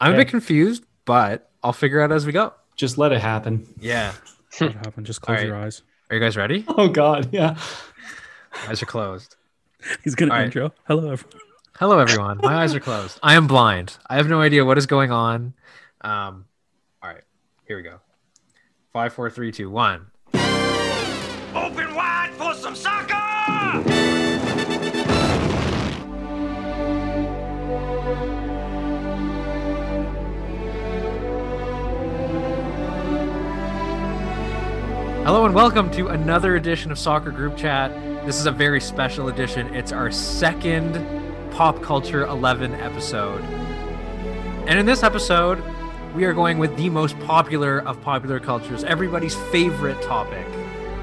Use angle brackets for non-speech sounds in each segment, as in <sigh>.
I'm a bit confused, but I'll figure out as we go. Just let it happen. Yeah. What happened? Just close All your eyes. Are you guys ready? <laughs> Oh God, yeah. Eyes are closed. <laughs> He's gonna All right. intro. Hello, everyone. Hello, everyone. My eyes are closed. I am blind. I have no idea what is going on. Um, all right, here we go. Five, four, three, two, one. Open wide for some soccer! Hello and welcome to another edition of Soccer Group Chat. This is a very special edition. It's our second Pop Culture 11 episode. And in this episode, we are going with the most popular of popular cultures, everybody's favorite topic.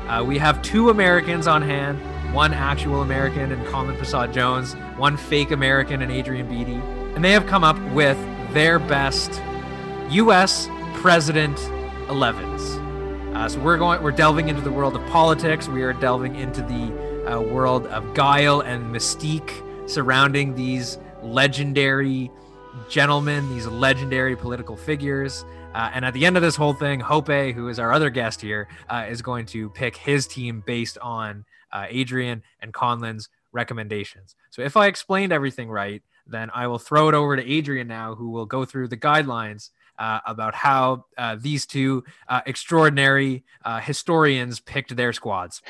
Uh, we have two Americans on hand one actual American and Colin Prasad Jones, one fake American and Adrian Beatty. And they have come up with their best U.S. President 11s. Uh, so we're going, we're delving into the world of politics. We are delving into the uh, world of guile and mystique surrounding these legendary gentlemen, these legendary political figures. Uh, and at the end of this whole thing, Hope, who is our other guest here, uh, is going to pick his team based on uh, Adrian and Conlin's recommendations. So if I explained everything right, then I will throw it over to Adrian now, who will go through the guidelines uh, about how uh, these two uh, extraordinary uh, historians picked their squads.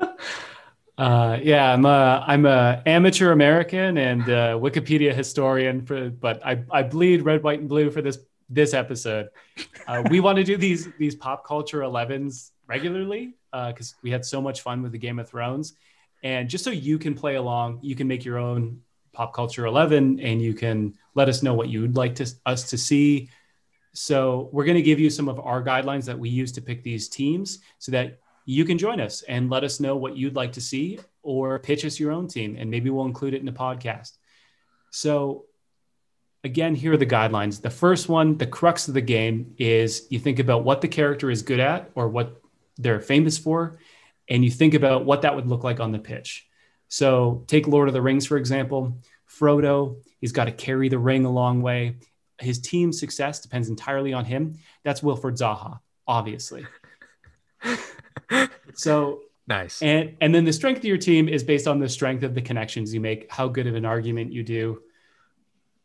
<laughs> Uh, yeah, I'm a I'm a amateur American and Wikipedia historian for, but I, I bleed red, white, and blue for this this episode. We want to do these these pop culture 11s regularly because we had so much fun with the Game of Thrones, and just so you can play along, you can make your own pop culture 11, and you can let us know what you'd like to us to see. So we're going to give you some of our guidelines that we use to pick these teams, so that you can join us and let us know what you'd like to see or pitch us your own team and maybe we'll include it in the podcast. So again, here are the guidelines. The first one, the crux of the game is you think about what the character is good at or what they're famous for and you think about what that would look like on the pitch. So take Lord of the Rings for example. Frodo, he's got to carry the ring a long way. His team's success depends entirely on him. That's Wilfried Zaha, obviously. <laughs> So Nice. and and then the strength of your team is based on the strength of the connections you make, how good of an argument you do.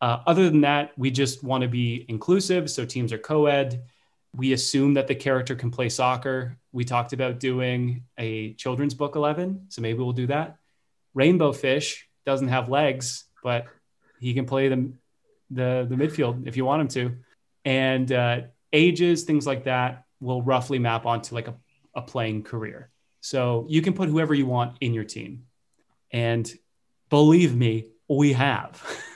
Uh, other than that, we just want to be inclusive. So teams are co-ed. We assume that the character can play soccer. We talked about doing a children's book 11, so maybe we'll do that. Rainbow Fish doesn't have legs, but he can play the the, the midfield if you want him to. And uh, ages, things like that, will roughly map onto like a, a playing career. So you can put whoever you want in your team. And believe me, we have. <laughs>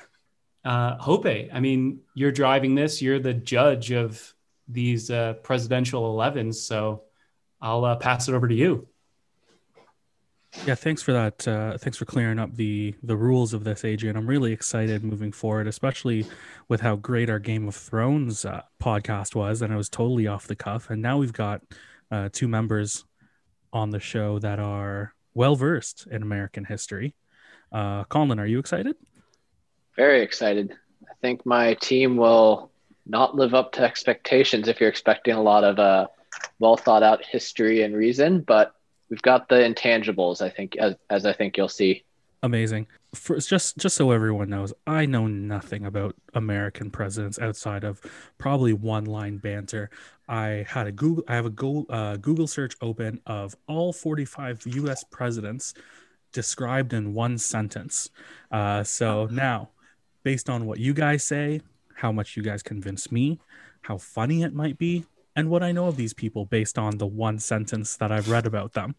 Uh, Hope, I mean, you're driving this, you're the judge of these uh, presidential 11s. So I'll uh, pass it over to you. Yeah, thanks for that. Uh, thanks for clearing up the the rules of this, Adrian. I'm really excited moving forward, especially with how great our Game of Thrones uh, podcast was, and it was totally off the cuff. And now we've got uh, two members on the show that are well versed in American history. Uh, Colin, are you excited? Very excited. I think my team will not live up to expectations if you're expecting a lot of uh, well thought out history and reason, but we've got the intangibles, I think, as, as I think you'll see. Amazing. For, just just so everyone knows, I know nothing about American presidents outside of probably one line banter. I had a Google. I have a Google, uh, Google search open of all 45 U.S. presidents described in one sentence. Uh, so now, based on what you guys say, how much you guys convince me, how funny it might be, and what I know of these people based on the one sentence that I've read about them.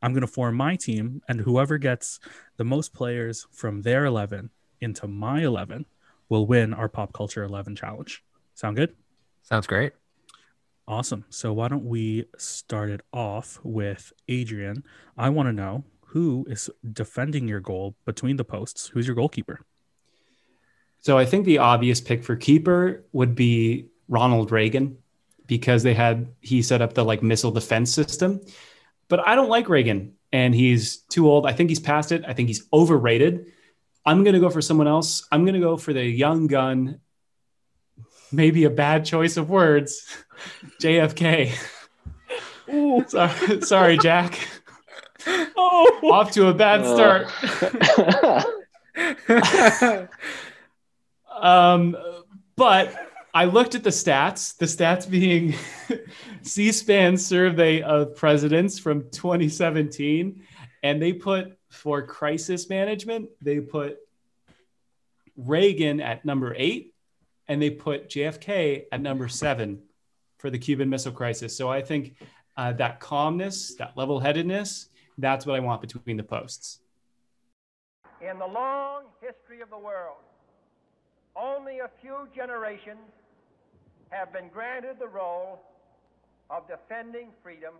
I'm going to form my team, and whoever gets the most players from their 11 into my 11 will win our Pop Culture 11 challenge. Sound good? Sounds great. Awesome. So, why don't we start it off with Adrian? I want to know who is defending your goal between the posts. Who's your goalkeeper? So I think the obvious pick for keeper would be Ronald Reagan because they had he set up the like missile defense system. But I don't like Reagan and he's too old. I think he's past it. I think he's overrated. I'm going to go for someone else. I'm going to go for the young gun. Maybe a bad choice of words. <laughs> JFK. <laughs> sorry, sorry, Jack. Oh, Off to a bad start. <laughs> Um, but I looked at the stats, the stats being <laughs> C SPAN survey of presidents from 2017, and they put for crisis management, they put Reagan at number eight, and they put JFK at number seven for the Cuban Missile Crisis. So I think uh, that calmness, that level headedness, that's what I want between the posts. In the long history of the world, only a few generations have been granted the role of defending freedom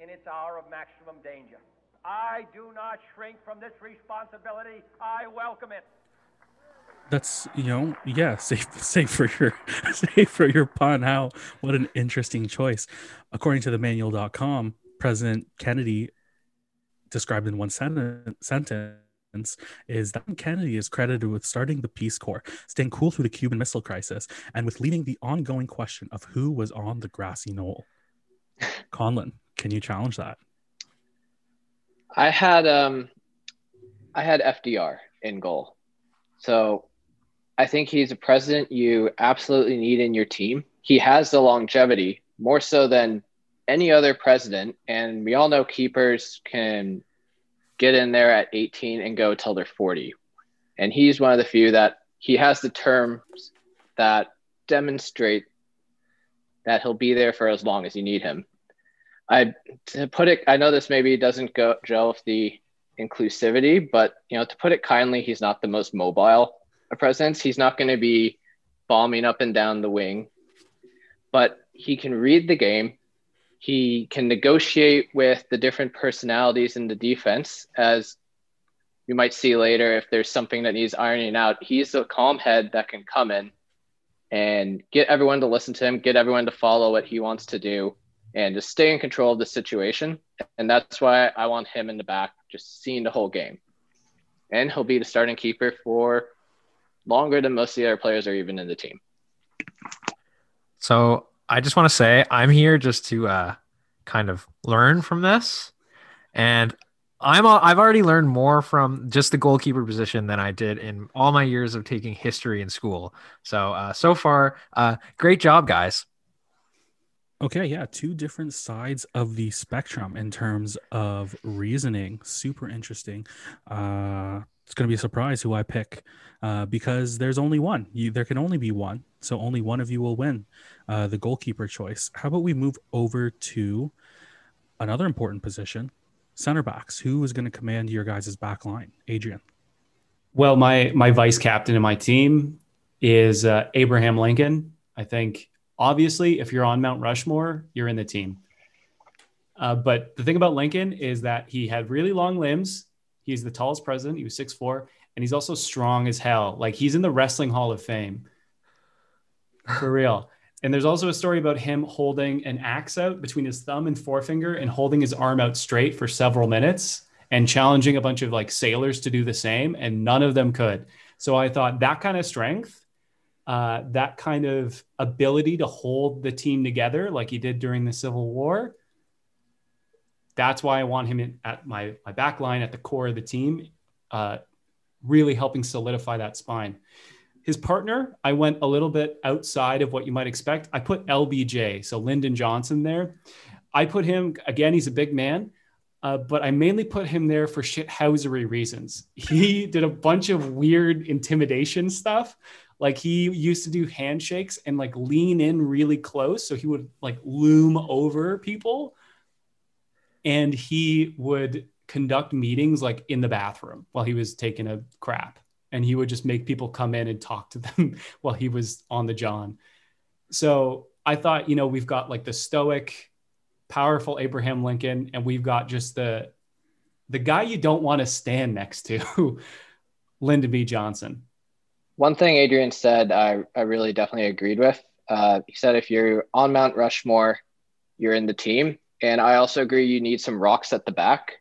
in its hour of maximum danger. I do not shrink from this responsibility. I welcome it. that's you know, yeah. <laughs> Safe, safe for your, <laughs> safe for your pun. How? What an interesting choice. According to the manual.com, President Kennedy, described in one sentence, sentence is that Kennedy is credited with starting the Peace Corps, staying cool through the Cuban Missile Crisis, and with leading the ongoing question of who was on the grassy knoll. Conlon, can you challenge that? I had um, I had FDR in goal, so I think he's a president you absolutely need in your team. He has the longevity more so than any other president, and we all know keepers can get in there at 18 and go till they're 40, and he's one of the few that he has the terms that demonstrate that he'll be there for as long as you need him. I to put it, I know this maybe doesn't go gel with the inclusivity, but you know, to put it kindly, he's not the most mobile of presidents. He's not going to be bombing up and down the wing, but he can read the game. He can negotiate with the different personalities in the defense, as you might see later. If there's something that needs ironing out, he's a calm head that can come in and get everyone to listen to him, get everyone to follow what he wants to do and just stay in control of the situation. And that's why I want him in the back, just seeing the whole game. And he'll be the starting keeper for longer than most of the other players are even in the team. So I just want to say I'm here just to uh, kind of learn from this, and I'm I've already learned more from just the goalkeeper position than I did in all my years of taking history in school. So uh, so far, uh, great job, guys. Okay, yeah, two different sides of the spectrum in terms of reasoning. Super interesting. Uh, it's going to be a surprise who I pick uh, because there's only one. You, there can only be one, so only one of you will win uh, the goalkeeper choice. How about we move over to another important position, center backs? Who is going to command your guys' back line? Adrian. Well, my my vice captain in my team is uh, Abraham Lincoln. I think obviously, if you're on Mount Rushmore, you're in the team. Uh, but the thing about Lincoln is that he had really long limbs. He's the tallest president. He was 6'4, and he's also strong as hell. Like he's in the Wrestling Hall of Fame. For real. And there's also a story about him holding an axe out between his thumb and forefinger and holding his arm out straight for several minutes and challenging a bunch of like sailors to do the same. And none of them could. So I thought that kind of strength uh, that kind of ability to hold the team together like he did during the Civil War. That's why I want him in, at my, my back line at the core of the team, uh, really helping solidify that spine. His partner, I went a little bit outside of what you might expect. I put LBJ, so Lyndon Johnson there. I put him, again, he's a big man, uh, but I mainly put him there for shithousery reasons. He <laughs> did a bunch of weird intimidation stuff like he used to do handshakes and like lean in really close so he would like loom over people and he would conduct meetings like in the bathroom while he was taking a crap and he would just make people come in and talk to them <laughs> while he was on the john so i thought you know we've got like the stoic powerful abraham lincoln and we've got just the the guy you don't want to stand next to <laughs> lyndon b johnson One thing Adrian said, I, I really definitely agreed with. Uh, he said if you're on Mount Rushmore, you're in the team. And I also agree you need some rocks at the back.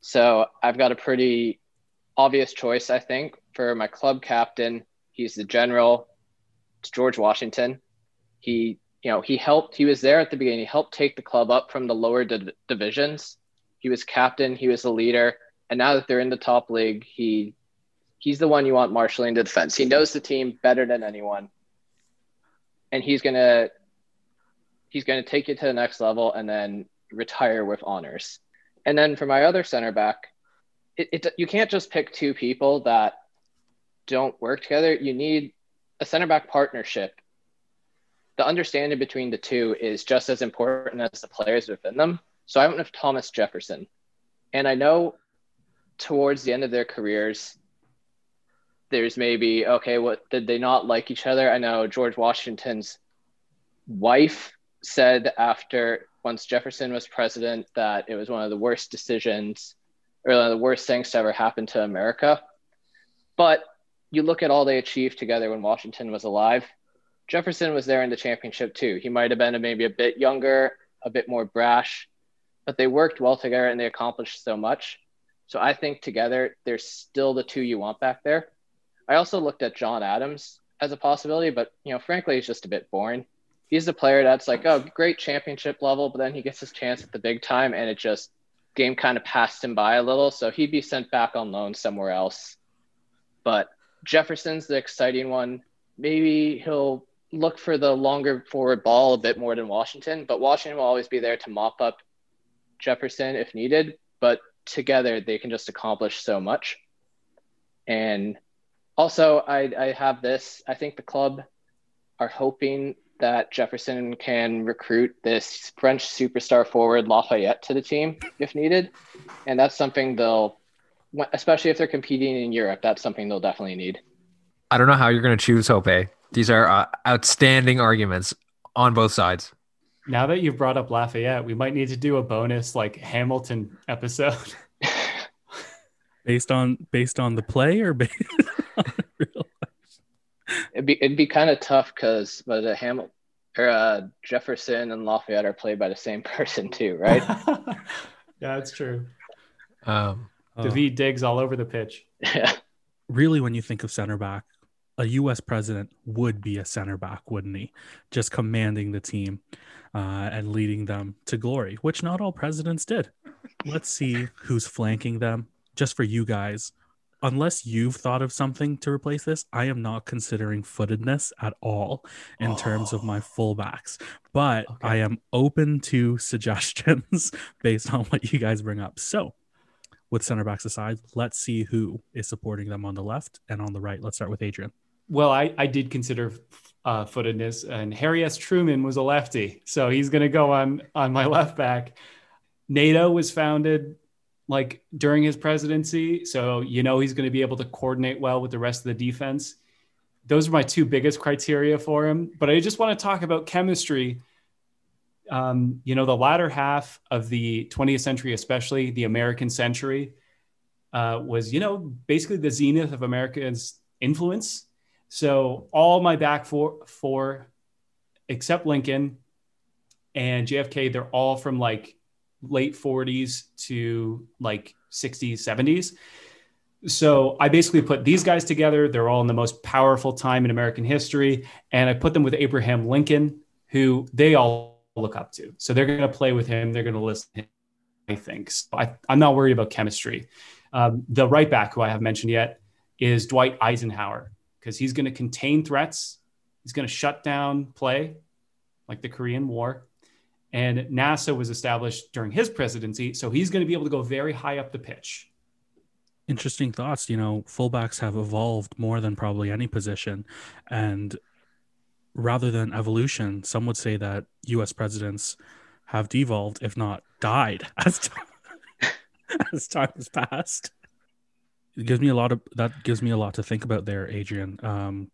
So I've got a pretty obvious choice, I think, for my club captain. He's the general. It's George Washington. He, you know, he helped. He was there at the beginning. He helped take the club up from the lower di- divisions. He was captain. He was the leader. And now that they're in the top league, he he's the one you want marshaling the defense. He knows the team better than anyone, and he's gonna he's gonna take you to the next level and then retire with honors. And then for my other center back, it, it you can't just pick two people that don't work together. You need a center back partnership. The understanding between the two is just as important as the players within them. So I went with Thomas Jefferson. And I know towards the end of their careers, there's maybe, okay, what did they not like each other? I know George Washington's wife said after once Jefferson was president that it was one of the worst decisions or one of the worst things to ever happen to America. But you look at all they achieved together when Washington was alive. Jefferson was there in the championship too. He might have been maybe a bit younger, a bit more brash, but they worked well together and they accomplished so much. So I think together they're still the two you want back there. I also looked at John Adams as a possibility, but you know, frankly, he's just a bit boring. He's the player that's like, oh, great championship level, but then he gets his chance at the big time, and it just game kind of passed him by a little. So he'd be sent back on loan somewhere else. But Jefferson's the exciting one. Maybe he'll look for the longer forward ball a bit more than Washington, but Washington will always be there to mop up Jefferson if needed. But together, they can just accomplish so much. And also, I, I have this. I think the club are hoping that Jefferson can recruit this French superstar forward Lafayette to the team if needed, and that's something they'll, especially if they're competing in Europe, that's something they'll definitely need. I don't know how you're going to choose Hope. These are uh, outstanding arguments on both sides. Now that you've brought up Lafayette, we might need to do a bonus like Hamilton episode. <laughs> based on based on the play or based <laughs> on real It'd be it'd be kind of tough because but the Hamilton or uh, Jefferson and Lafayette are played by the same <laughs> person too, right? yeah, that's true. Um, Oh. Daveed Diggs all over the pitch. yeah. <laughs> really when you think of center back a us president would be a center back wouldn't he just commanding the team uh, and leading them to glory which not all presidents did let's see who's flanking them just for you guys unless you've thought of something to replace this i am not considering footedness at all in terms of my fullbacks but Okay. i am open to <laughs> suggestions based on what you guys bring up so with center backs aside, let's see who is supporting them on the left and on the right. Let's start with Adrian. Well, I, I did consider uh, footedness, and Harry S. Truman was a lefty, so he's going to go on on my <laughs> left back. NATO was founded like during his presidency, so you know he's going to be able to coordinate well with the rest of the defense. Those are my two biggest criteria for him. But I just want to talk about chemistry. Um, you know, the latter half of the 20th century, especially the American century, uh, was you know basically the zenith of America's influence. So all my back four, four except Lincoln and JFK, they're all from like late 40s to like 60s, 70s. So I basically put these guys together. They're all in the most powerful time in American history. And I put them with Abraham Lincoln, who they all look up to. So they're going to play with him. They're going to listen to him, I think. So I, I'm not worried about chemistry. Um, the right back, who I haven't mentioned yet, is Dwight Eisenhower because he's going to contain threats. He's going to shut down play, like the Korean War. And NASA was established during his presidency, so he's going to be able to go very high up the pitch. Interesting thoughts. You know, fullbacks have evolved more than probably any position. And rather than evolution, some would say that US presidents have devolved, if not died, <laughs> as time, as time has passed. It gives me a lot of that gives me a lot to think about there, Adrian. Um,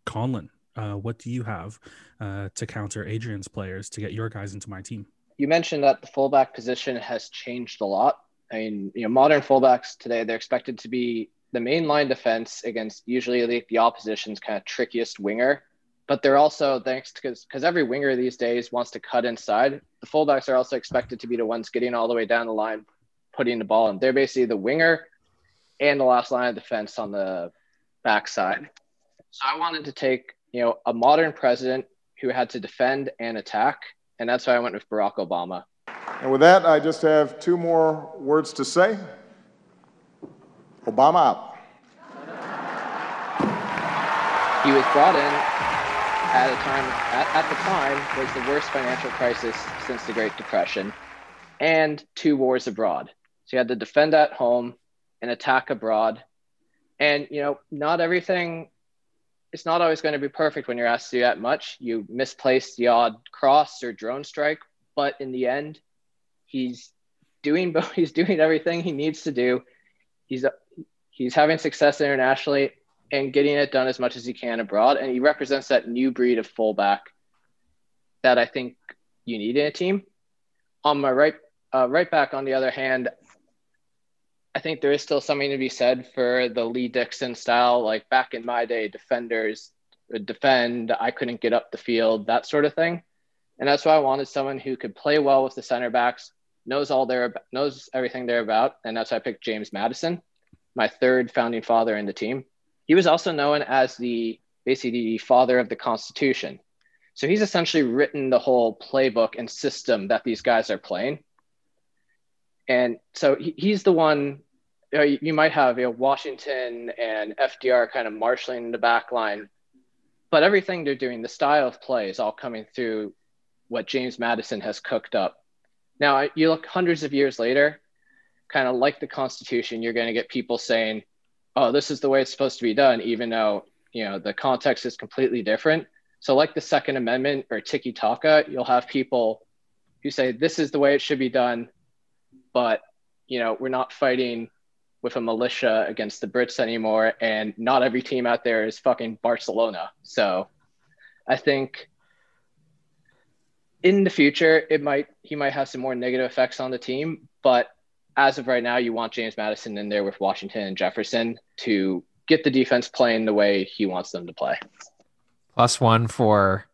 uh, what do you have uh, to counter Adrian's players to get your guys into my team? You mentioned that the fullback position has changed a lot. I mean, you know, modern fullbacks today, they're expected to be the main line defense against usually the, the opposition's kind of trickiest winger. But they're also, thanks to because every winger these days wants to cut inside, the fullbacks are also expected to be the ones getting all the way down the line, putting the ball in. They're basically the winger and the last line of defense on the backside. So I wanted to take, you know, a modern president who had to defend and attack, and that's why I went with Barack Obama. And with that, I just have two more words to say. Obama out. He was brought in at a time at, at the time was the worst financial crisis since the Great Depression and two wars abroad. So you had to defend at home and attack abroad. And you know, not everything it's not always going to be perfect when you're asked to do that much. You misplace the odd cross or drone strike, but in the end, he's doing <laughs> he's doing everything he needs to do. He's he's having success internationally and getting it done as much as he can abroad. And he represents that new breed of fullback that I think you need in a team. On my right uh, right back, on the other hand, I think there is still something to be said for the Lee Dixon style. Like back in my day, defenders would defend, I couldn't get up the field, that sort of thing. And that's why I wanted someone who could play well with the center backs, knows all their knows everything they're about, and that's why I picked James Madison, my third founding father in the team. He was also known as the basically the father of the Constitution. So he's essentially written the whole playbook and system that these guys are playing. And so he, he's the one you, know, you, might have you know, Washington and FDR kind of marshaling the back line, but everything they're doing, the style of play is all coming through what James Madison has cooked up. Now, you look hundreds of years later, kind of like the Constitution, you're going to get people saying, oh, this is the way it's supposed to be done, even though, you know, the context is completely different. So, like the Second Amendment or tiki taka, you'll have people who say, this is the way it should be done but you know we're not fighting with a militia against the Brits anymore, and not every team out there is fucking Barcelona. So I think in the future it might he might have some more negative effects on the team, but as of right now, you want James Madison in there with Washington and Jefferson to get the defense playing the way he wants them to play. Plus one for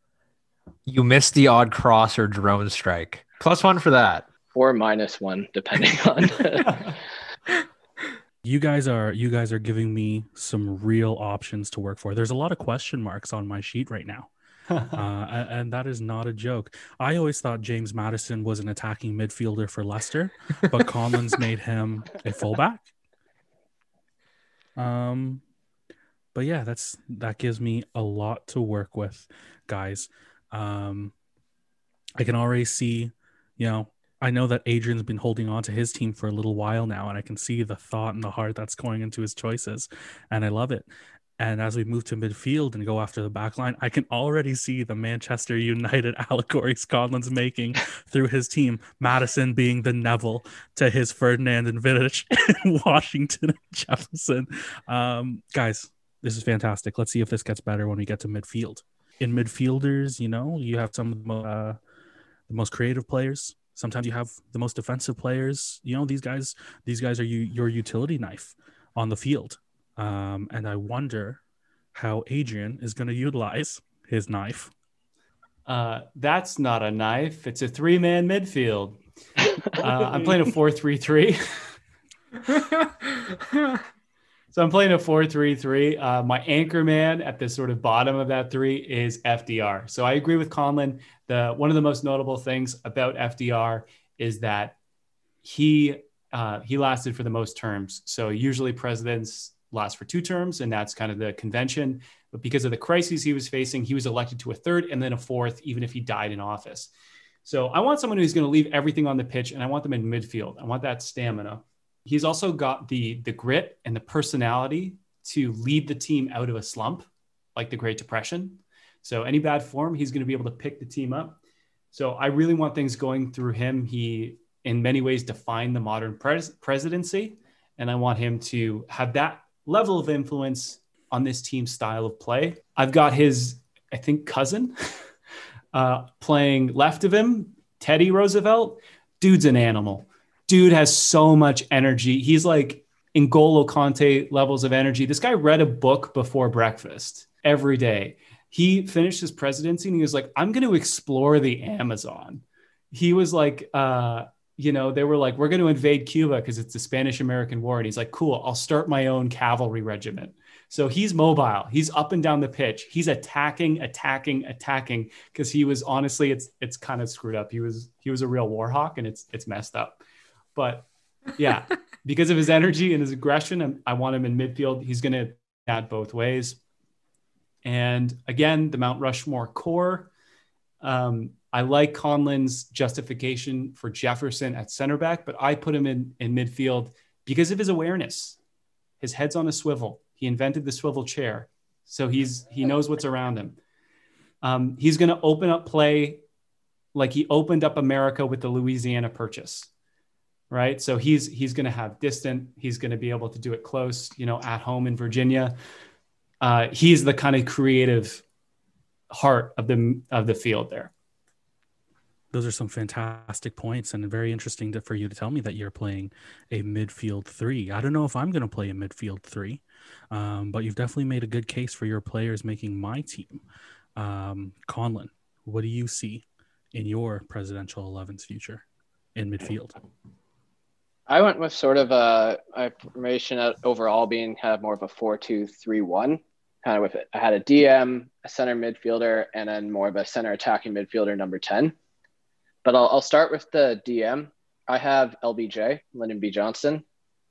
you missed the odd cross or drone strike. Plus one for that or minus one, depending on. <laughs> <laughs> you guys are you guys are giving me some real options to work for. There's a lot of question marks on my sheet right now. Uh, <laughs> and that is not a joke. I always thought James Madison was an attacking midfielder for Leicester, but Collins made him a fullback. Um, but yeah, that's that gives me a lot to work with, guys. Um, I can already see, you know, I know that Adrian's been holding on to his team for a little while now, and I can see the thought and the heart that's going into his choices, and I love it. And as we move to midfield and go after the back line, I can already see the Manchester United <laughs> allegory Scotland's making <laughs> through his team. Madison being the Neville to his Ferdinand and Vidic, <laughs> Washington and Jefferson. Um, guys, this is fantastic. Let's see if this gets better when we get to midfield. In midfielders, you know, you have some of the, uh, the most creative players Sometimes you have the most defensive players. You know, these guys, these guys are you, your utility knife on the field. Um, and I wonder how Adrian is going to utilize his knife. Uh, that's not a knife. It's a three man midfield. Uh, I'm playing a 4 3 3. <laughs> So I'm playing a 4-3-3. Uh, my anchor man at the sort of bottom of that three is FDR. So I agree with Conlon. The one of the most notable things about FDR is that he uh, he lasted for the most terms. So usually presidents last for two terms, and that's kind of the convention. But because of the crises he was facing, he was elected to a third and then a fourth, even if he died in office. So I want someone who's going to leave everything on the pitch, and I want them in midfield. I want that stamina he's also got the the grit and the personality to lead the team out of a slump like the Great Depression. So any bad form, he's going to be able to pick the team up. So I really want things going through him. He in many ways defined the modern pres- presidency and I want him to have that level of influence on this team's style of play. I've got his I think cousin <laughs> uh, playing left of him, Teddy Roosevelt. Dude's an animal dude has so much energy. He's like N'Golo Kanté levels of energy. This guy read a book before breakfast every day. He finished his presidency and he was like, I'm going to explore the Amazon. He was like, uh, you know, they were like, we're going to invade Cuba because it's the Spanish American War. And he's like, cool, I'll start my own cavalry regiment. So he's mobile. He's up and down the pitch. He's attacking, attacking, attacking. Because he was honestly, it's it's kind of screwed up. He was he was a real war hawk, and it's it's messed up. But yeah, <laughs> because of his energy and his aggression, I want him in midfield. He's going to add both ways. And again, the Mount Rushmore core. Um, I like Conlon's justification for Jefferson at center back, but I put him in, in midfield because of his awareness. His head's on a swivel. He invented the swivel chair, so he's he knows what's around him. Um, he's going to open up play like he opened up America with the Louisiana Purchase, right? So he's he's going to have distant. He's going to be able to do it close, you know, at home in Virginia. Uh, he's the kind of creative heart of the of the field there those are some fantastic points and very interesting to, for you to tell me that you're playing a midfield three. I don't know if I'm going to play a midfield three, um, but you've definitely made a good case for your players making my team. Um, Conlon, what do you see in your presidential 11's future in midfield? I went with sort of a, a formation overall being kind of more of a 4 2 3 1. Kind of with it. I had a DM, a center midfielder, and then more of a center attacking midfielder, number 10 but I'll, I'll start with the DM. I have LBJ, Lyndon B. Johnson,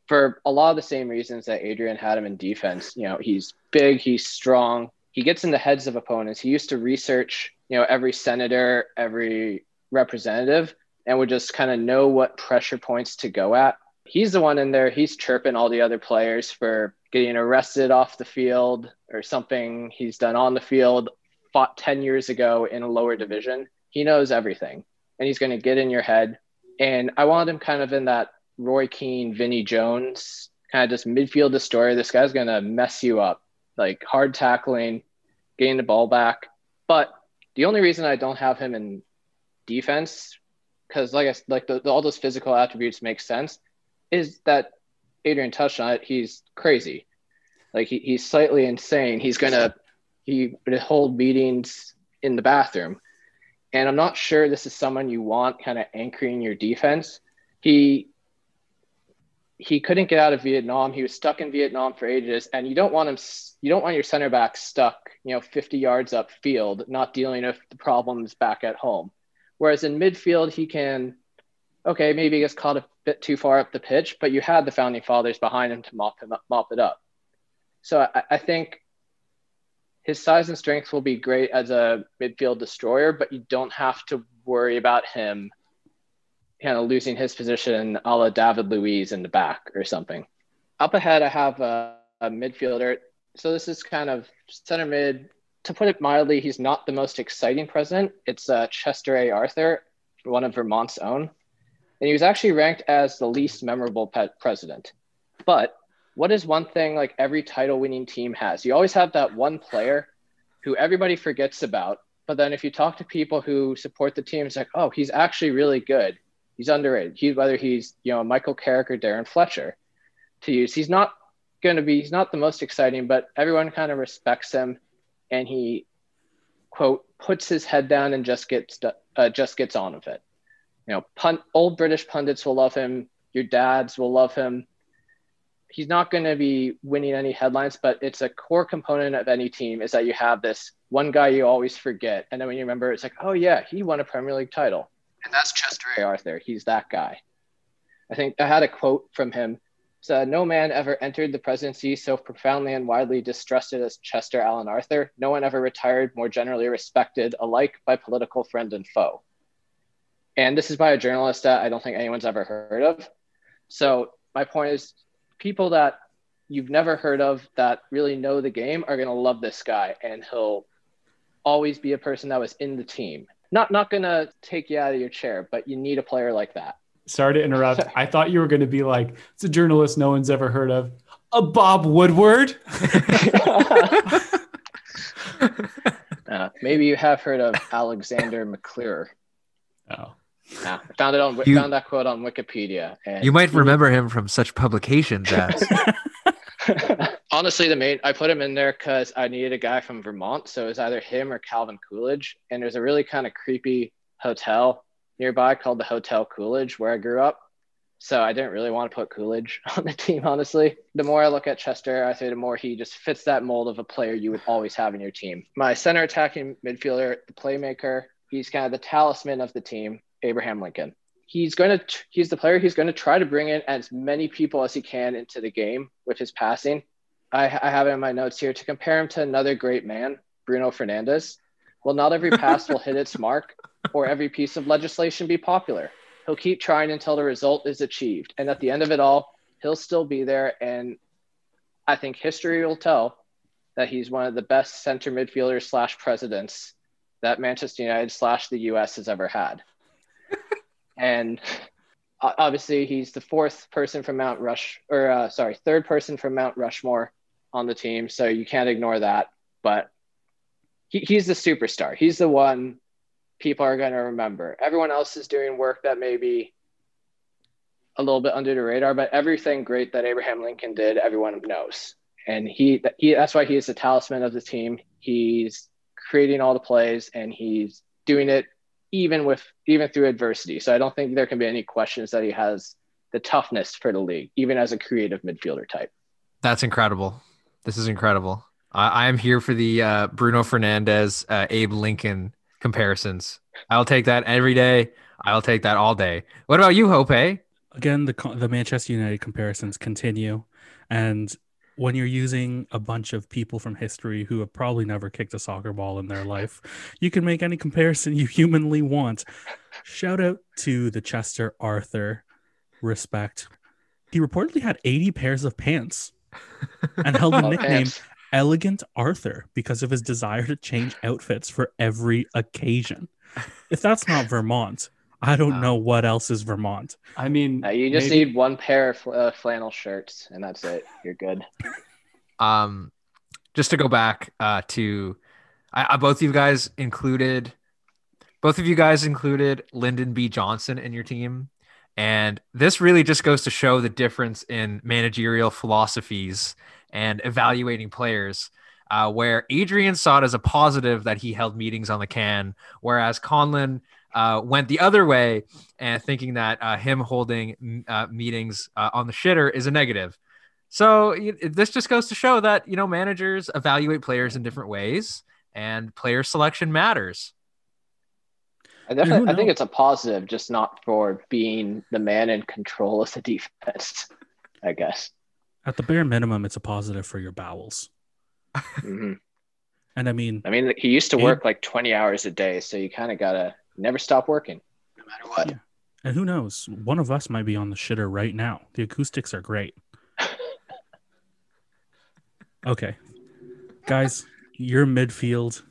for a lot of the same reasons that Adrian had him in defense. You know, he's big, he's strong, he gets in the heads of opponents. He used to research, you know, every senator, every representative, and would just kind of know what pressure points to go at. He's the one in there, he's chirping all the other players for getting arrested off the field or something he's done on the field, fought 10 years ago in a lower division. He knows everything and he's going to get in your head. And I wanted him kind of in that Roy Keane, Vinnie Jones kind of just midfield destroyer. This guy's going to mess you up, like hard tackling, getting the ball back. But the only reason I don't have him in defense, because like I like the, the, all those physical attributes make sense, is that Adrian touched on it. He's crazy, like he, he's slightly insane. He's gonna he would hold meetings in the bathroom. And I'm not sure this is someone you want kind of anchoring your defense. He he couldn't get out of Vietnam. He was stuck in Vietnam for ages, and you don't want him. You don't want your center back stuck, you know, 50 yards upfield, not dealing with the problems back at home. Whereas in midfield, he can, okay, maybe he gets caught a bit too far up the pitch, but you had the founding fathers behind him to mop him up, mop it up. So I, I think his size and strength will be great as a midfield destroyer, but you don't have to worry about him kind of losing his position a la David Luiz in the back or something. Up ahead, I have a, a midfielder. So this is kind of center mid. To put it mildly, he's not the most exciting president. It's uh, Chester A. Arthur, one of Vermont's own. And he was actually ranked as the least memorable president. But what is one thing like every title winning team has? You always have that one player who everybody forgets about. But then if you talk to people who support the team, it's like, oh, he's actually really good. He's underrated. He whether he's you know Michael Carrick or Darren Fletcher to use. He's not going to be. He's not the most exciting, but everyone kind of respects him, and he quote puts his head down and just gets uh, just gets on with it. You know, pun- old British pundits will love him. Your dads will love him he's not going to be winning any headlines, but it's a core component of any team is that you have this one guy you always forget. And then when you remember, it's like, oh, yeah, he won a Premier League title. And that's Chester A. Arthur. He's that guy. I think I had a quote from him. Said, no man ever entered the presidency so profoundly and widely distrusted as Chester Alan Arthur. No one ever retired more generally respected alike by political friend and foe. And this is by a journalist that I don't think anyone's ever heard of. So my point is people that you've never heard of that really know the game are going to love this guy and he'll always be a person that was in the team. Not not going to take you out of your chair but you need a player like that. Sorry to interrupt. <laughs> I thought you were going to be like it's a journalist no one's ever heard of. A bob woodward? <laughs> <laughs> Uh, maybe you have heard of alexander mcclure. Oh yeah, found it on you, found that quote on Wikipedia. And you might remember him from such publications as. <laughs> Honestly, the main I put him in there because I needed a guy from Vermont, so it was either him or Calvin Coolidge. And there's a really kind of creepy hotel nearby called the Hotel Coolidge, where I grew up. So I didn't really want to put Coolidge <laughs> on the team, honestly. The more I look at Chester, I say the more he just fits that mold of a player you would always have in your team. My center attacking midfielder, the playmaker, he's kind of the talisman of the team, Abraham Lincoln. He's going to, he's the player he's going to try to bring in as many people as he can into the game with his passing. I, I have it in my notes here to compare him to another great man, Bruno Fernandes. Well, not every pass will hit its mark or every piece of legislation be popular. He'll keep trying until the result is achieved. And at the end of it all, he'll still be there. And I think history will tell that he's one of the best center midfielders slash presidents that Manchester United slash the US has ever had. And obviously, he's the fourth person from Mount Rush, or uh, sorry, third person from Mount Rushmore on the team. So you can't ignore that. But he, he's the superstar. He's the one people are going to remember. Everyone else is doing work that may be a little bit under the radar, but everything great that Abraham Lincoln did, everyone knows. And he, he that's why he is the talisman of the team. He's creating all the plays and he's doing it even with even through adversity. So I don't think there can be any questions that he has the toughness for the league, even as a creative midfielder type. That's incredible. This is incredible. I, I am here for the uh, Bruno Fernandes, uh, Abe Lincoln comparisons. I'll take that every day. I'll take that all day. What about you, Hope? Again, the the Manchester United comparisons continue, and when you're using a bunch of people from history who have probably never kicked a soccer ball in their <laughs> life, you can make any comparison you humanly want. Shout out to the Chester Arthur. Respect. He reportedly had 80 pairs of pants <laughs> and held the nickname pants. Elegant Arthur because of his desire to change outfits for every occasion. If that's not Vermont, I don't know what else is Vermont. I mean, uh, you just maybe... need one pair of uh, flannel shirts, and that's it. You're good. <laughs> Um, just to go back uh, to, I, I, both of you guys included, both of you guys included Lyndon B. Johnson in your team, and this really just goes to show the difference in managerial philosophies and evaluating players. Uh, where Adrian saw it as a positive that he held meetings on the can, whereas Conlon uh, went the other way and thinking that uh, him holding uh, meetings uh, on the shitter is a negative. So this just goes to show that you know managers evaluate players in different ways, and player selection matters. I definitely, I think it's a positive, just not for being the man in control of the <laughs> defense. I guess. At the bare minimum, it's a positive for your bowels. mm-hmm. And I mean, I mean, he used to work like twenty hours a day, so you kind of gotta never stop working, no matter what. Yeah. And who knows? One of us might be on the shitter right now. The acoustics are great. <laughs> okay. Guys, your midfield,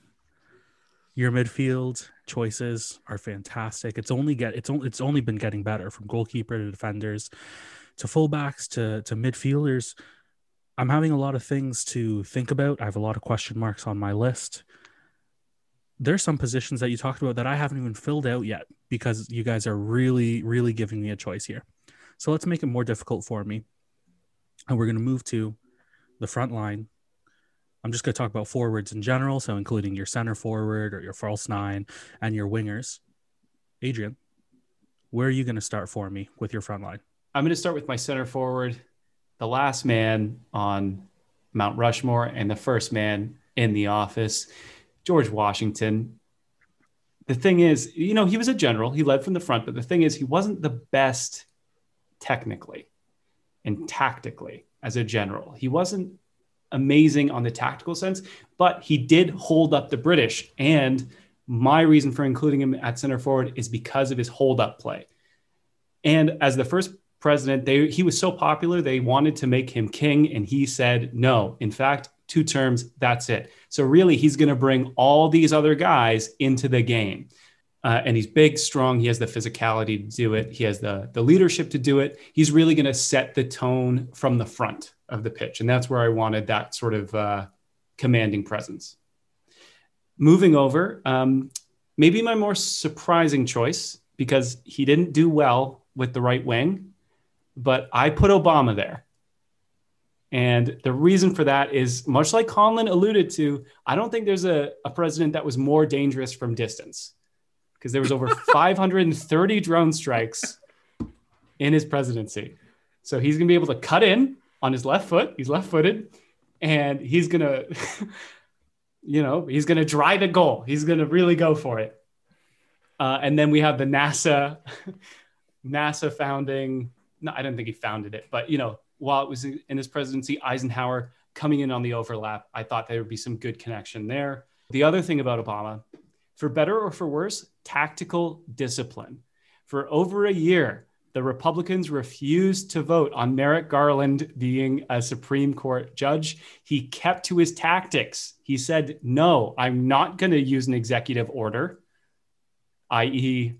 your midfield choices are fantastic. It's only get it's only it's only been getting better from goalkeeper to defenders to fullbacks to to midfielders. I'm having a lot of things to think about. I have a lot of question marks on my list there's some positions that you talked about that I haven't even filled out yet because you guys are really, really giving me a choice here. So let's make it more difficult for me. And we're going to move to the front line. I'm just going to talk about forwards in general, so including your center forward or your false nine and your wingers. Adrian, where are you going to start for me with your front line? I'm going to start with my center forward, the last man on Mount Rushmore, and the first man in the office. George Washington. The thing is, you know, he was a general, he led from the front, but the thing is, he wasn't the best technically and tactically as a general. He wasn't amazing on the tactical sense, but he did hold up the British. And my reason for including him at center forward is because of his hold up play. And as the first president, they, he was so popular, they wanted to make him king. And he said, no, in fact, two terms, that's it. So really, he's going to bring all these other guys into the game. Uh, and he's big, strong. He has the physicality to do it. He has the, the leadership to do it. He's really going to set the tone from the front of the pitch. And that's where I wanted that sort of uh, commanding presence. Moving over, um, maybe my more surprising choice because he didn't do well with the right wing, but I put Obama there. And the reason for that is much like Conlon alluded to, I don't think there's a, a president that was more dangerous from distance. because there was over <laughs> 530 drone strikes in his presidency. So he's going to be able to cut in on his left foot. He's left footed and he's going <laughs> to, you know, he's going to drive a goal. He's going to really go for it. Uh, and then we have the NASA, <laughs> NASA founding. No, I don't think he founded it, but you know, while it was in his presidency, Eisenhower coming in on the overlap, I thought there would be some good connection there. The other thing about Obama, for better or for worse, tactical discipline. For over a year, the Republicans refused to vote on Merrick Garland being a Supreme Court judge. He kept to his tactics. He said, No, I'm not going to use an executive order, i.e.,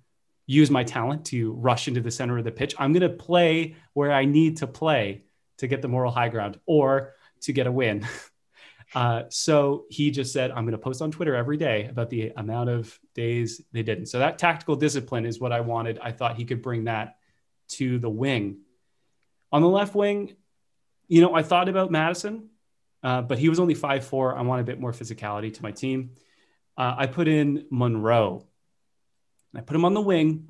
use my talent to rush into the center of the pitch. I'm going to play where I need to play to get the moral high ground or to get a win. <laughs> Uh, so he just said, I'm going to post on Twitter every day about the amount of days they didn't. So that tactical discipline is what I wanted. I thought he could bring that to the wing. On the left wing, you know, I thought about Madison, uh, but he was only five four. I want a bit more physicality to my team. Uh, I put in Monroe. I put him on the wing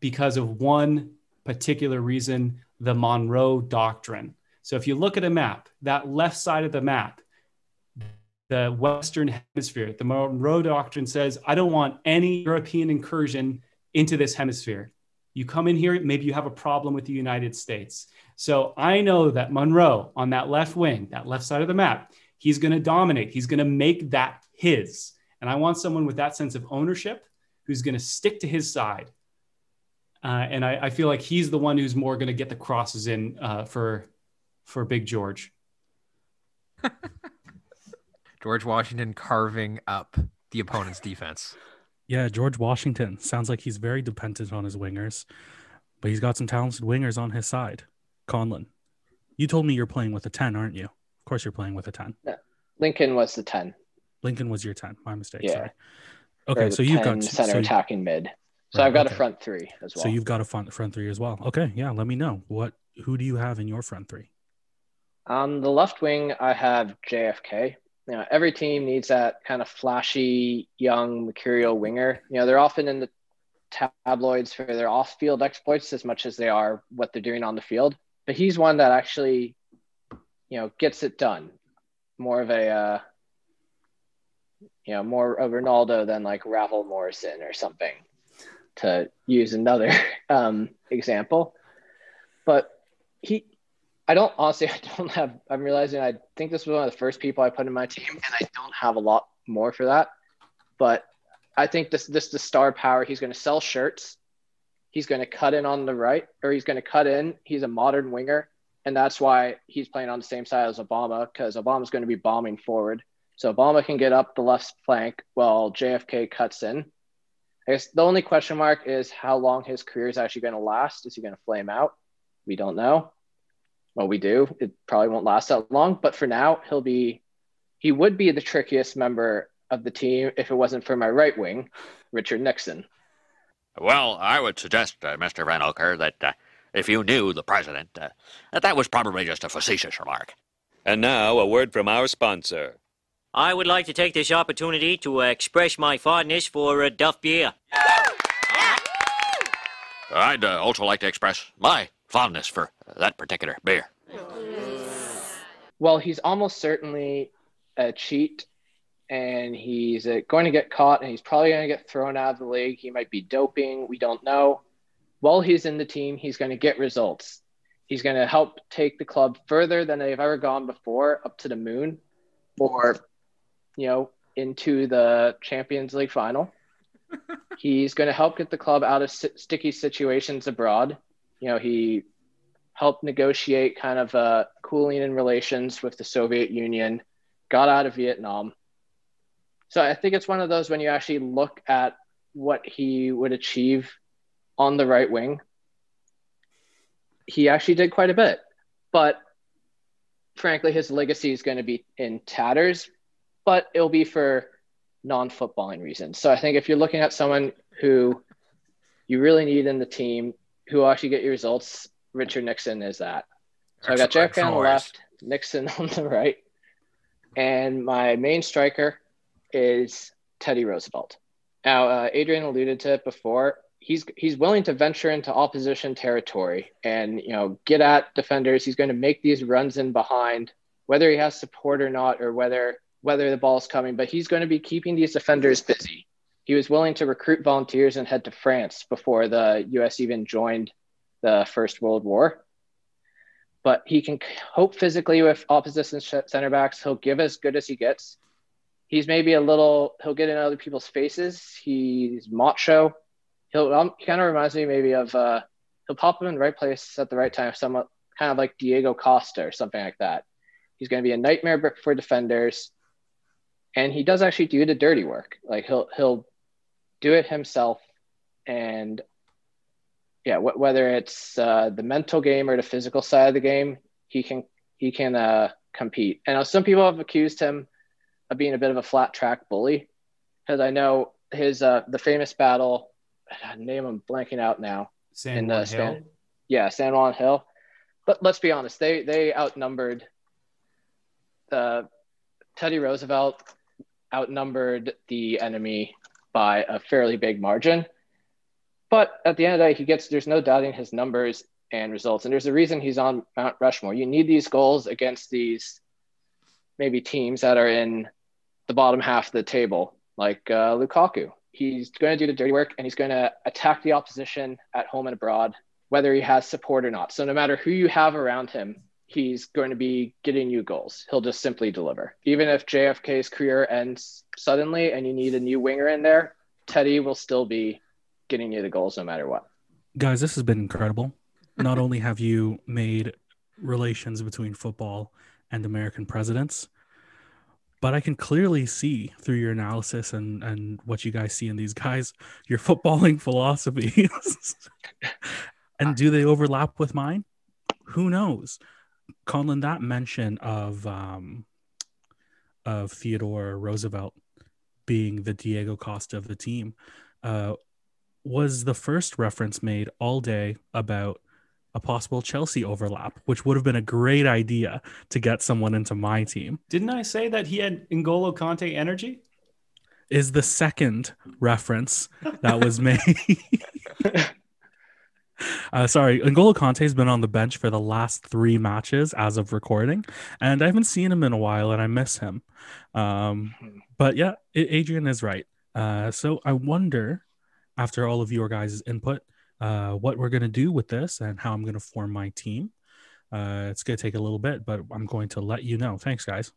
because of one particular reason the Monroe Doctrine. So if you look at a map, that left side of the map, the Western Hemisphere, the Monroe Doctrine says, I don't want any European incursion into this hemisphere. You come in here, maybe you have a problem with the United States. So I know that Monroe on that left wing, that left side of the map, he's going to dominate. He's going to make that his. And I want someone with that sense of ownership who's going to stick to his side. Uh, and I, I, feel like he's the one who's more going to get the crosses in uh, for for Big George. <laughs> George Washington carving up the opponent's defense. Yeah, George Washington sounds like he's very dependent on his wingers, but he's got some talented wingers on his side. Conlon, you told me you're playing with a 10, aren't you? Of course you're playing with a 10. Yeah. Lincoln was the 10. Lincoln was your 10. My mistake. Yeah. Sorry. Okay, so you've got center so, attacking mid. So Right, I've got okay. a front three as well. So you've got a front front three as well. Okay, yeah. Let me know what who do you have in your front three? On the left wing, I have JFK. You know, every team needs that kind of flashy, young, mercurial winger. You know, they're often in the tabloids for their off-field exploits as much as they are what they're doing on the field. But he's one that actually, you know, gets it done. More of a, uh, you know, more of Ronaldo than like Ravel Morrison or something, to use another <laughs> um, example. But he, I don't honestly, <laughs> I don't have, I'm realizing I think this was one of the first people I put in my team, and I don't have a lot more for that. But I think this, this, the star power, he's going to sell shirts. He's going to cut in on the right, or he's going to cut in. He's a modern winger. And that's why he's playing on the same side as Obama, because Obama's going to be bombing forward. So Obama can get up the left flank while JFK cuts in. I guess the only question mark is how long his career is actually going to last. Is he going to flame out? We don't know. Well, we do. It probably won't last that long, but for now, he'll be, he would be the trickiest member of the team if it wasn't for my right wing, Richard Nixon. Well, I would suggest, uh, Mr. Van Oker, that uh, if you knew the president, uh, that that was probably just a facetious remark. And now, a word from our sponsor. I would like to take this opportunity to express my fondness for uh, Duff beer. I'd uh, also like to express my fondness for that particular beer. Well, he's almost certainly a cheat and he's uh, going to get caught and he's probably going to get thrown out of the league. He might be doping. We don't know. While he's in the team, he's going to get results. He's going to help take the club further than they've ever gone before, up to the moon, or, you know, into the Champions League final. <laughs> he's going to help get the club out of sticky situations abroad. You know, he helped negotiate kind of uh, cooling in relations with the Soviet Union, got out of Vietnam. So I think it's one of those when you actually look at what he would achieve on the right wing, he actually did quite a bit. But frankly, his legacy is going to be in tatters, but it'll be for non footballing reasons. So I think if you're looking at someone who you really need in the team who will actually get your results, Richard Nixon is that. So I got JFK on the left, Nixon <laughs> on the right, and my main striker is Teddy Roosevelt. Now, uh, Adrian alluded to it before. He's he's willing to venture into opposition territory and you know get at defenders. He's going to make these runs in behind, whether he has support or not, or whether whether the ball's coming. But he's going to be keeping these defenders busy. He was willing to recruit volunteers and head to France before the U.S. even joined the First World War. But he can cope physically with opposition center backs. He'll give as good as he gets he's maybe a little he'll get in other people's faces he's macho he'll um, he kind of reminds me maybe of uh he'll pop him in the right place at the right time somewhat kind of like diego costa or something like that he's going to be a nightmare for defenders and he does actually do the dirty work. Like he'll he'll do it himself. And yeah wh- whether it's uh, the mental game or the physical side of the game he can he can uh, compete. And some people have accused him of being a bit of a flat track bully. Because I know his uh, the famous battle <sighs> name I'm blanking out now San in Juan the Span- Hill. yeah San Juan Hill. But let's be honest they they outnumbered uh, Teddy Roosevelt outnumbered the enemy by a fairly big margin but at the end of the day he gets there's no doubting his numbers and results and there's a reason he's on Mount Rushmore you need these goals against these maybe teams that are in the bottom half of the table, like uh, Lukaku. He's going to do the dirty work and he's going to attack the opposition at home and abroad, whether he has support or not. So no matter who you have around him, he's going to be getting you goals. He'll just simply deliver. Even if JFK's career ends suddenly and you need a new winger in there, Teddy will still be getting you the goals no matter what. Guys, this has been incredible. Not only have you made relations between football and American presidents, but I can clearly see through your analysis and and what you guys see in these guys your footballing <laughs> philosophies. <laughs> and do they overlap with mine? Who knows? Colin, that mention of um, of Theodore Roosevelt being the Diego Costa of the team uh, was the first reference made all day about a possible Chelsea overlap, which would have been a great idea to get someone into my team. Didn't I say that he had N'Golo Kanté energy? Is the second reference that was made. <laughs> Uh, sorry, N'Golo Kanté has been on the bench for the last three matches as of recording, and I haven't seen him in a while, and I miss him. Um, but yeah, Adrian is right. Uh, so I wonder, after all of your guys' input, uh, what we're gonna do with this and how I'm gonna form my team. Uh, it's gonna take a little bit, but I'm going to let you know. Thanks, guys.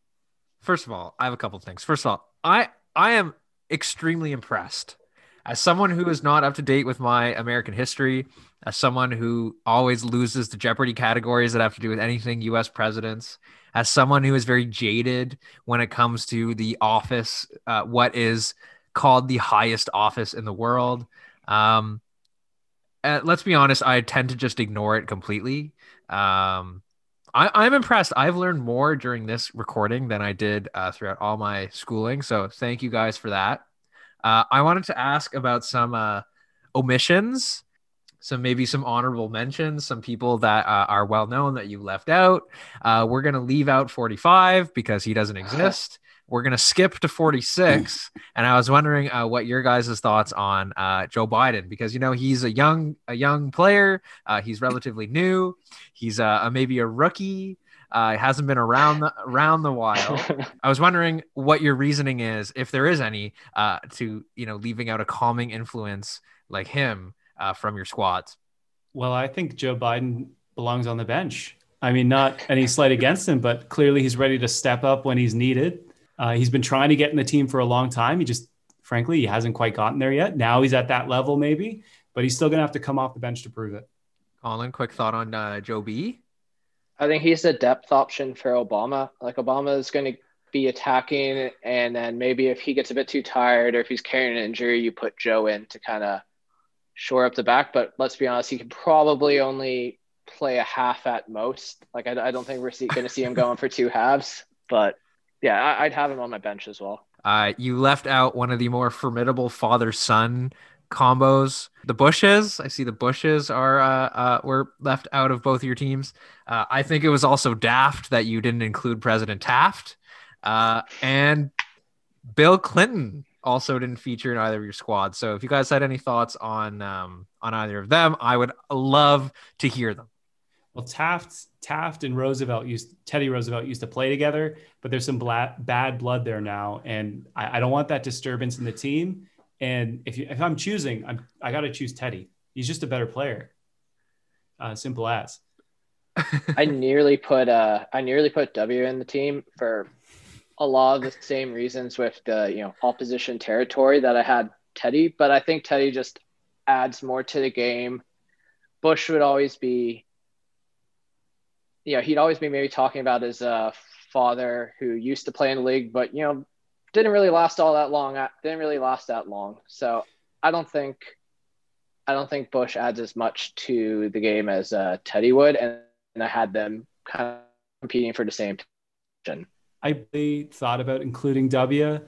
First of all, I have a couple things. First of all, I I am extremely impressed as someone who is not up to date with my American history, as someone who always loses the Jeopardy categories that have to do with anything U.S. presidents, as someone who is very jaded when it comes to the office, uh, what is called the highest office in the world. Um, uh, let's be honest, I tend to just ignore it completely. Um, I, I'm impressed. I've learned more during this recording than I did uh, throughout all my schooling. So thank you guys for that. Uh, I wanted to ask about some uh, omissions, some maybe some honorable mentions, some people that uh, are well known that you left out. Uh, we're gonna leave out 45 because he doesn't <laughs> exist. We're gonna skip to 46, <laughs> and I was wondering uh, what your guys' thoughts on uh, Joe Biden because you know he's a young a young player. Uh, he's relatively new. He's uh, a, maybe a rookie. Uh, hasn't been around the, around the while. <laughs> I was wondering what your reasoning is, if there is any, uh, to you know leaving out a calming influence like him uh, from your squads. Well, I think Joe Biden belongs on the bench. I mean, not any slight against him, but clearly he's ready to step up when he's needed. Uh, he's been trying to get in the team for a long time. He just, frankly, he hasn't quite gotten there yet. Now he's at that level, maybe, but he's still going to have to come off the bench to prove it. Colin, quick thought on uh, Joe B. I think he's a depth option for Obama. Like Obama is going to be attacking, and then maybe if he gets a bit too tired or if he's carrying an injury, you put Joe in to kind of shore up the back. But let's be honest, he can probably only play a half at most. Like I, I don't think we're going to see him going for two halves. But yeah, I, I'd have him on my bench as well. Uh, you left out one of the more formidable father son combos. The Bushes, I see the Bushes are uh, uh, were left out of both your teams. Uh, I think it was also daft that you didn't include President Taft uh, and Bill Clinton. Also didn't feature in either of your squads. So if you guys had any thoughts on um, on either of them, I would love to hear them. Well, Taft, Taft and Roosevelt used Teddy Roosevelt used to play together, but there's some bla- bad blood there now, and I, I don't want that disturbance in the team. And if you, if I'm choosing, I'm I got to choose Teddy. He's just a better player. Uh, simple as. <laughs> I nearly put uh I nearly put W in the team for a lot of the same reasons with the you know opposition territory that I had Teddy, but I think Teddy just adds more to the game. Bush would always be, you know, he'd always be maybe talking about his uh, father who used to play in the league, but you know, didn't really last all that long. Didn't really last that long. So I don't think, I don't think Bush adds as much to the game as uh, Teddy would, and, and I had them kind of competing for the same position. I really thought about including W,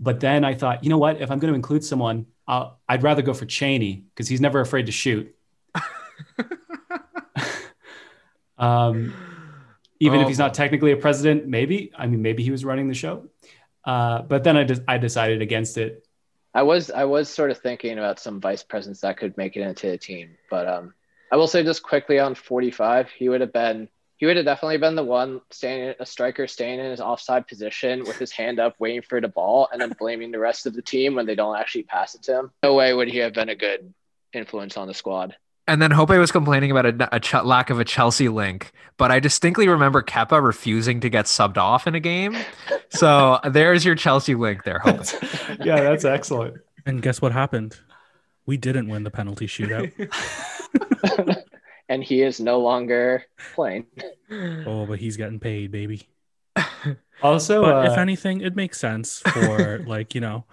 but then I thought, you know what? If I'm going to include someone, i would rather go for Cheney because he's never afraid to shoot. <laughs> um, even oh. if he's not technically a president, maybe. I mean, maybe he was running the show. Uh, but then I, de- I decided against it. I was I was sort of thinking about some vice presidents that could make it into the team, but um, I will say just quickly on 45, he would have been he would have definitely been the one standing a striker staying in his offside position with his hand up waiting for the ball and then blaming the rest of the team when they don't actually pass it to him no way would he have been a good influence on the squad and then Hope was complaining about a, a ch- lack of a Chelsea link, but I distinctly remember Kepa refusing to get subbed off in a game. So <laughs> there's your Chelsea link there, Hope. yeah, that's excellent. And guess what happened? We didn't win the penalty shootout. <laughs> and he is no longer playing. <laughs> Oh, but he's getting paid, baby. <laughs> Also, but uh, if anything, it makes sense for <laughs> like you know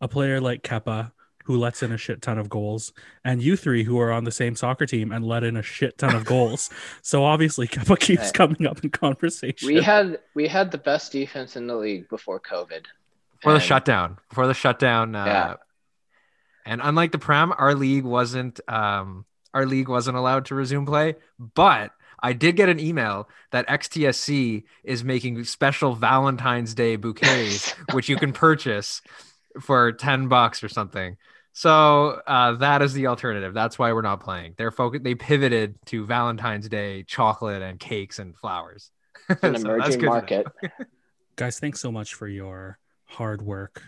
a player like Kepa who lets in a shit ton of goals, and you three who are on the same soccer team and let in a shit ton of goals. so obviously, Kepa keeps coming up in conversation. We had we had the best defense in the league before COVID. Before and, the shutdown. Before the shutdown. Uh, yeah. And unlike the Prem, our league wasn't um, our league wasn't allowed to resume play, but I did get an email that XTSC is making special Valentine's Day bouquets, <laughs> which you can purchase for 10 bucks or something. So uh, that is the alternative. That's why we're not playing. They're focused. They pivoted to Valentine's Day chocolate and cakes and flowers. An <laughs> so emerging market. <laughs> Guys, thanks so much for your hard work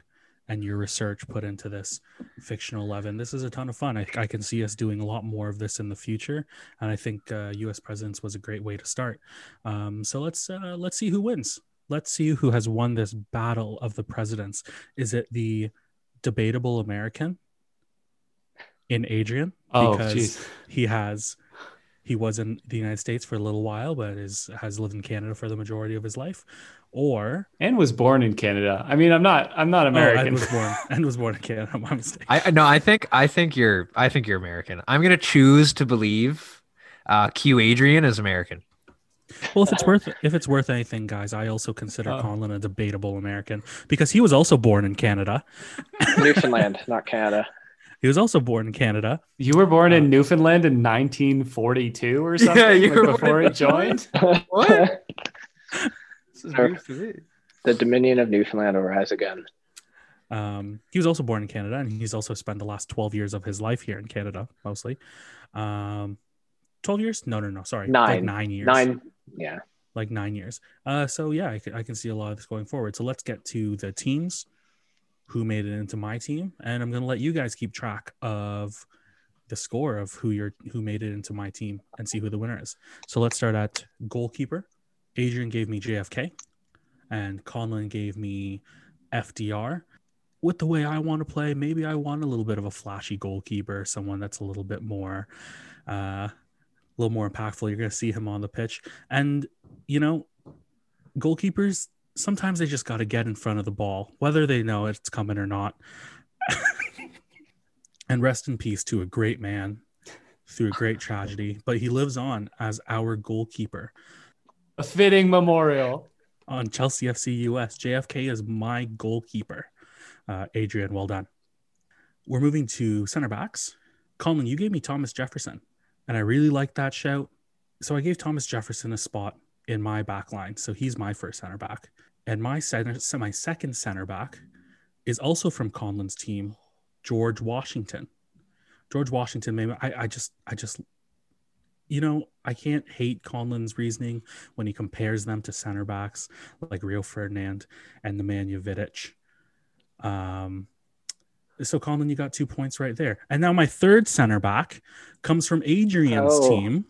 and your research put into this fictional 11 this is a ton of fun. I, I, can see us doing a lot more of this in the future and i think uh, us presidents was a great way to start. Um, so let's uh, let's see who wins. Let's see who has won this battle of the presidents. Is it the debatable american in adrian? Oh, because geez. he has he was in the united states for a little while but is has lived in canada for the majority of his life or and was born in Canada. I mean, I'm not I'm not American. Oh, and was born <laughs> and was born in Canada. <laughs> My mistake. I no, I think I think you're I think you're American. I'm gonna choose to believe uh, Q Adrian is American. Well, if it's worth if it's worth anything, guys, I also consider oh. Conlon a debatable American because he was also born in Canada. Newfoundland, not Canada. He was also born in Canada. You were born in uh, Newfoundland in 1942 or something yeah, you like were before he joined. <laughs> what? is news to me. The Dominion of Newfoundland will rise again. Um, he was also born in Canada, and he's also spent the last 12 years of his life here in Canada, mostly. Um, 12 years? No, no, no. Sorry. Nine. Like nine years. Nine. Yeah. Like nine years. Uh, so, yeah, I I can see a lot of this going forward. So let's get to the teams who made it into my team. And I'm going to let you guys keep track of the score of who you're who made it into my team and see who the winner is. So let's start at goalkeeper. Adrian gave me JFK, and Conlon gave me FDR. With the way I want to play, maybe I want a little bit of a flashy goalkeeper, someone that's a little bit more, uh, a little more impactful. You're going to see him on the pitch, and you know, goalkeepers sometimes they just got to get in front of the ball, whether they know it's coming or not. <laughs> and rest in peace to a great man through a great tragedy, but he lives on as our goalkeeper. A fitting memorial. On Chelsea FC US, JFK is my goalkeeper. Uh, Adrian, well done. We're moving to center backs. Colin, you gave me Thomas Jefferson, and I really liked that shout. So I gave Thomas Jefferson a spot in my back line. So he's my first center back. And my center, so my second center back is also from Conlon's team, George Washington. George Washington, maybe I, I just, I just, you know, I can't hate Conlon's reasoning when he compares them to center backs like Rio Ferdinand and Nemanja Vidic. Um, so Conlon, you got two points right there. And now my third center back comes from Adrian's Oh. team,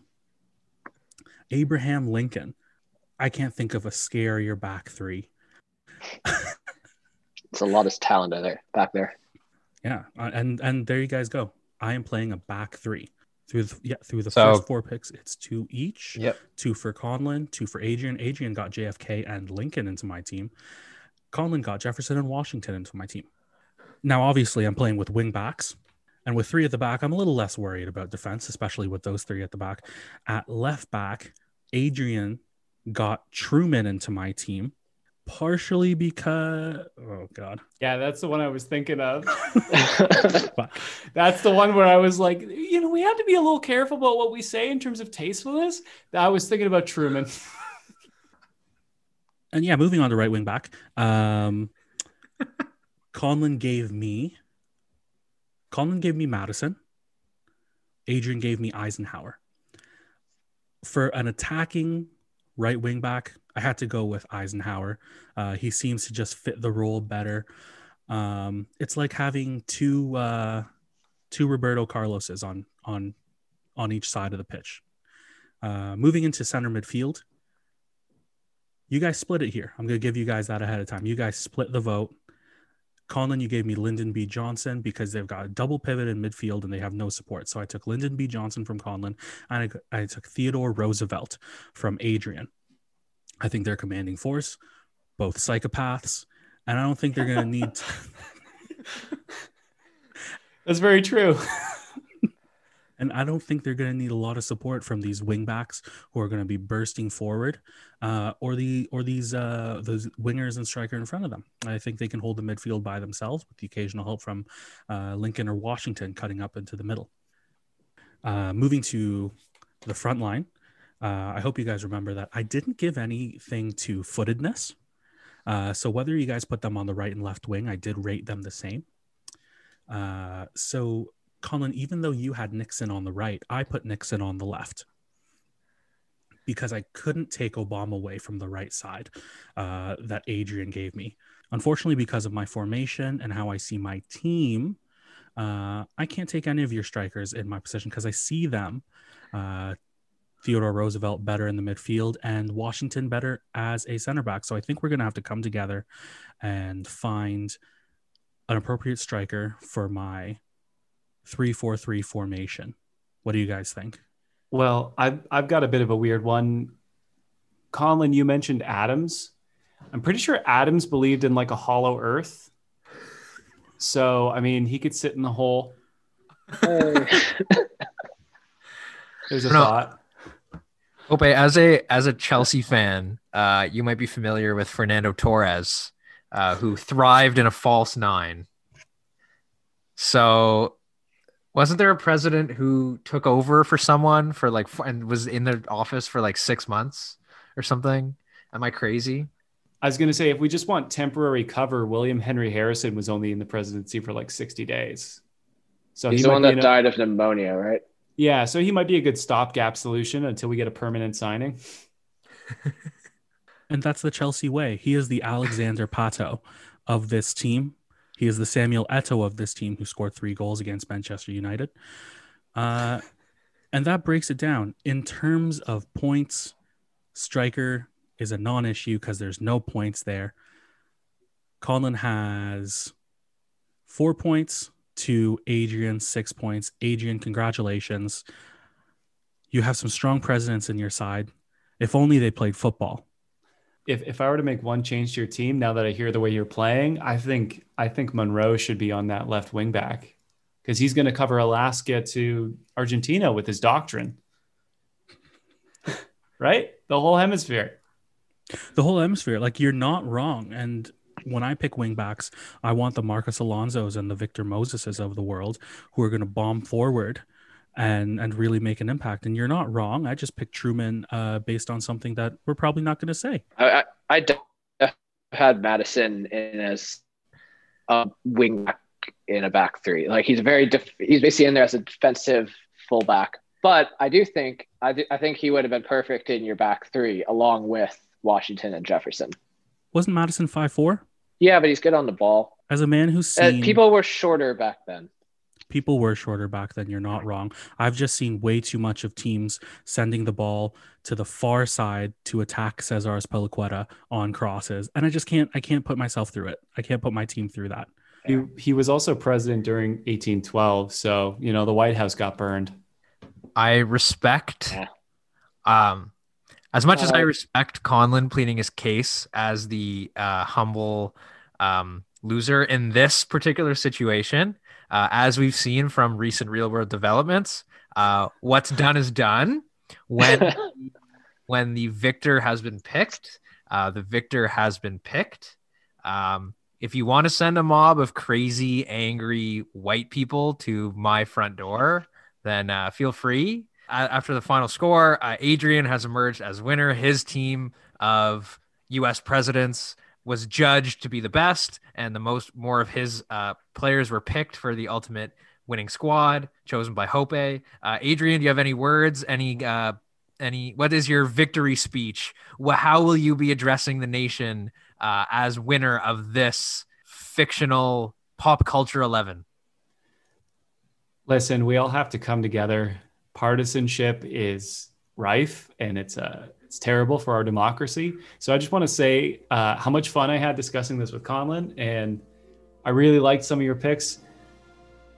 Abraham Lincoln. I can't think of a scarier back three. It's a lot of talent there back there. Yeah, uh, and and there you guys go. I am playing a back three through the, yeah through the So- first four picks. It's two each. Yep. Two for Conlon, two for Adrian. Adrian got JFK and Lincoln into my team. Conlon got Jefferson and Washington into my team. Now, obviously, I'm playing with wing backs. And with three at the back, I'm a little less worried about defense, especially with those three at the back. At left back, Adrian got Truman into my team, partially because, oh God. Yeah, that's the one I was thinking of. <laughs> That's the one where I was like, you know, we have to be a little careful about what we say in terms of tastefulness. I was thinking about Truman. <laughs> and yeah, moving on to right wing back. Um, Conlon gave me, Conlon gave me Madison. Adrian gave me Eisenhower. For an attacking right wing back, I had to go with Eisenhower. Uh, he seems to just fit the role better. Um, it's like having two uh, two Roberto Carloses on on on each side of the pitch. Uh, moving into center midfield, you guys split it here. I'm going to give you guys that ahead of time. You guys split the vote. Conlon, you gave me Lyndon B. Johnson because they've got a double pivot in midfield and they have no support. So I took Lyndon B. Johnson from Conlon and I, I took Theodore Roosevelt from Adrian. I think they're commanding force, both psychopaths, and I don't think they're going to need. <laughs> <laughs> That's very true. <laughs> and I don't think they're going to need a lot of support from these wingbacks who are going to be bursting forward, uh, or the or these uh, those wingers and striker in front of them. I think they can hold the midfield by themselves with the occasional help from uh, Lincoln or Washington cutting up into the middle. Uh, moving to the front line, uh, I hope you guys remember that I didn't give anything to footedness. Uh, so whether you guys put them on the right and left wing, I did rate them the same. Uh, so Colin, even though you had Nixon on the right, I put Nixon on the left because I couldn't take Obama away from the right side uh, that Adrian gave me. Unfortunately, because of my formation and how I see my team, uh, I can't take any of your strikers in my position because I see them. Uh, Theodore Roosevelt better in the midfield and Washington better as a center back. So I think we're going to have to come together and find an appropriate striker for my three four three formation. What do you guys think? Well, I've I've got a bit of a weird one. Colin, you mentioned Adams. I'm pretty sure Adams believed in like a hollow earth. So I mean, he could sit in the hole. <laughs> There's a No. thought. Ope, as a as a Chelsea fan, uh, you might be familiar with Fernando Torres, uh, who thrived in a false nine. So, wasn't there a president who took over for someone for like and was in the office for like six months or something? Am I crazy? I was going to say, if we just want temporary cover, William Henry Harrison was only in the presidency for like 60 days. So He's he the one that a- died of pneumonia, right? Yeah, so he might be a good stopgap solution until we get a permanent signing. <laughs> And that's the Chelsea way. He is the Alexandre Pato of this team. He is the Samuel Eto'o of this team who scored three goals against Manchester United. Uh, and that breaks it down. In terms of points, striker is a non issue because there's no points there. Colin has four points to Adrian, six points. Adrian, congratulations. You have some strong presidents in your side. If only they played football. If if I were to make one change to your team now that I hear the way you're playing, I think I think Monroe should be on that left wing back because he's going to cover Alaska to Argentina with his doctrine. <laughs> right? The whole hemisphere. the whole hemisphere. Like you're not wrong. And when I pick wingbacks, I want the Marcos Alonso's and the Victor Moseses of the world who are going to bomb forward and and really make an impact. And you're not wrong. I just picked Truman uh, based on something that we're probably not going to say. I I had Madison in as a wing back in a back three. Like he's very def- he's basically in there as a defensive fullback. But I do think I, I think he would have been perfect in your back three along with Washington and Jefferson. Wasn't Madison five four? Yeah, but he's good on the ball. As a man who's Uh, seen people were shorter back then. People were shorter back then. You're not wrong. I've just seen way too much of teams sending the ball to the far side to attack Cesar Azpilicueta on crosses, and I just can't. I can't put myself through it. I can't put my team through that. He, he was also president during 1812. So, you know, the White House got burned. I respect, um, as much as I Uh, respect Conlon pleading his case as the uh, humble um, loser in this particular situation, uh, as we've seen from recent real world developments, uh, what's done is done. When <laughs> when the victor has been picked, uh, the victor has been picked. Um, if you want to send a mob of crazy, angry white people to my front door, then uh, feel free. Uh, after the final score, uh, Adrian has emerged as winner. His team of U.S. presidents was judged to be the best, and the most more of his uh, players were picked for the ultimate winning squad, chosen by Hope. Uh, Adrian, do you have any words? Any uh, any? What is your victory speech? How will you be addressing the nation uh, as winner of this fictional pop culture eleven? Listen, we all have to come together. Partisanship is rife and it's uh, it's terrible for our democracy. So I just want to say uh, how much fun I had discussing this with Conlon, and I really liked some of your picks.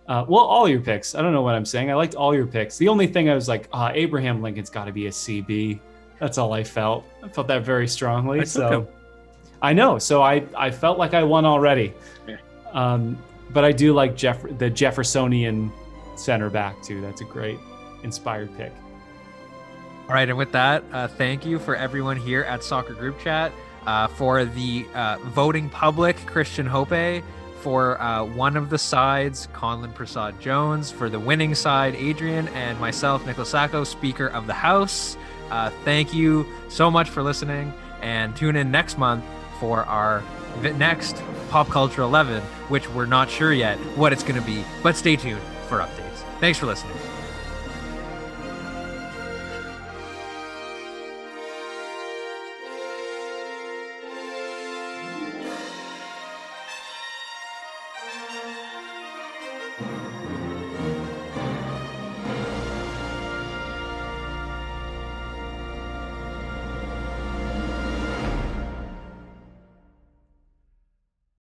Uh, well, all your picks. I don't know what I'm saying. I liked all your picks. The only thing I was like, uh, Abraham Lincoln's got to be a CB. That's all I felt. I felt that very strongly. I <laughs> so. I know. So I I felt like I won already. Yeah. Um, but I do like Jeff the Jeffersonian center back too. That's a great inspired pick. All right, and with that, uh, thank you for everyone here at Soccer Group Chat uh, for the uh, voting public, Christian Hope, for uh, one of the sides, Conlon Prasad Jones, for the winning side, Adrian, and myself, Nicholas Sacco, Speaker of the House. Uh, thank you so much for listening, and tune in next month for our next Pop Culture 11, which we're not sure yet what it's going to be, but stay tuned for updates. Thanks for listening.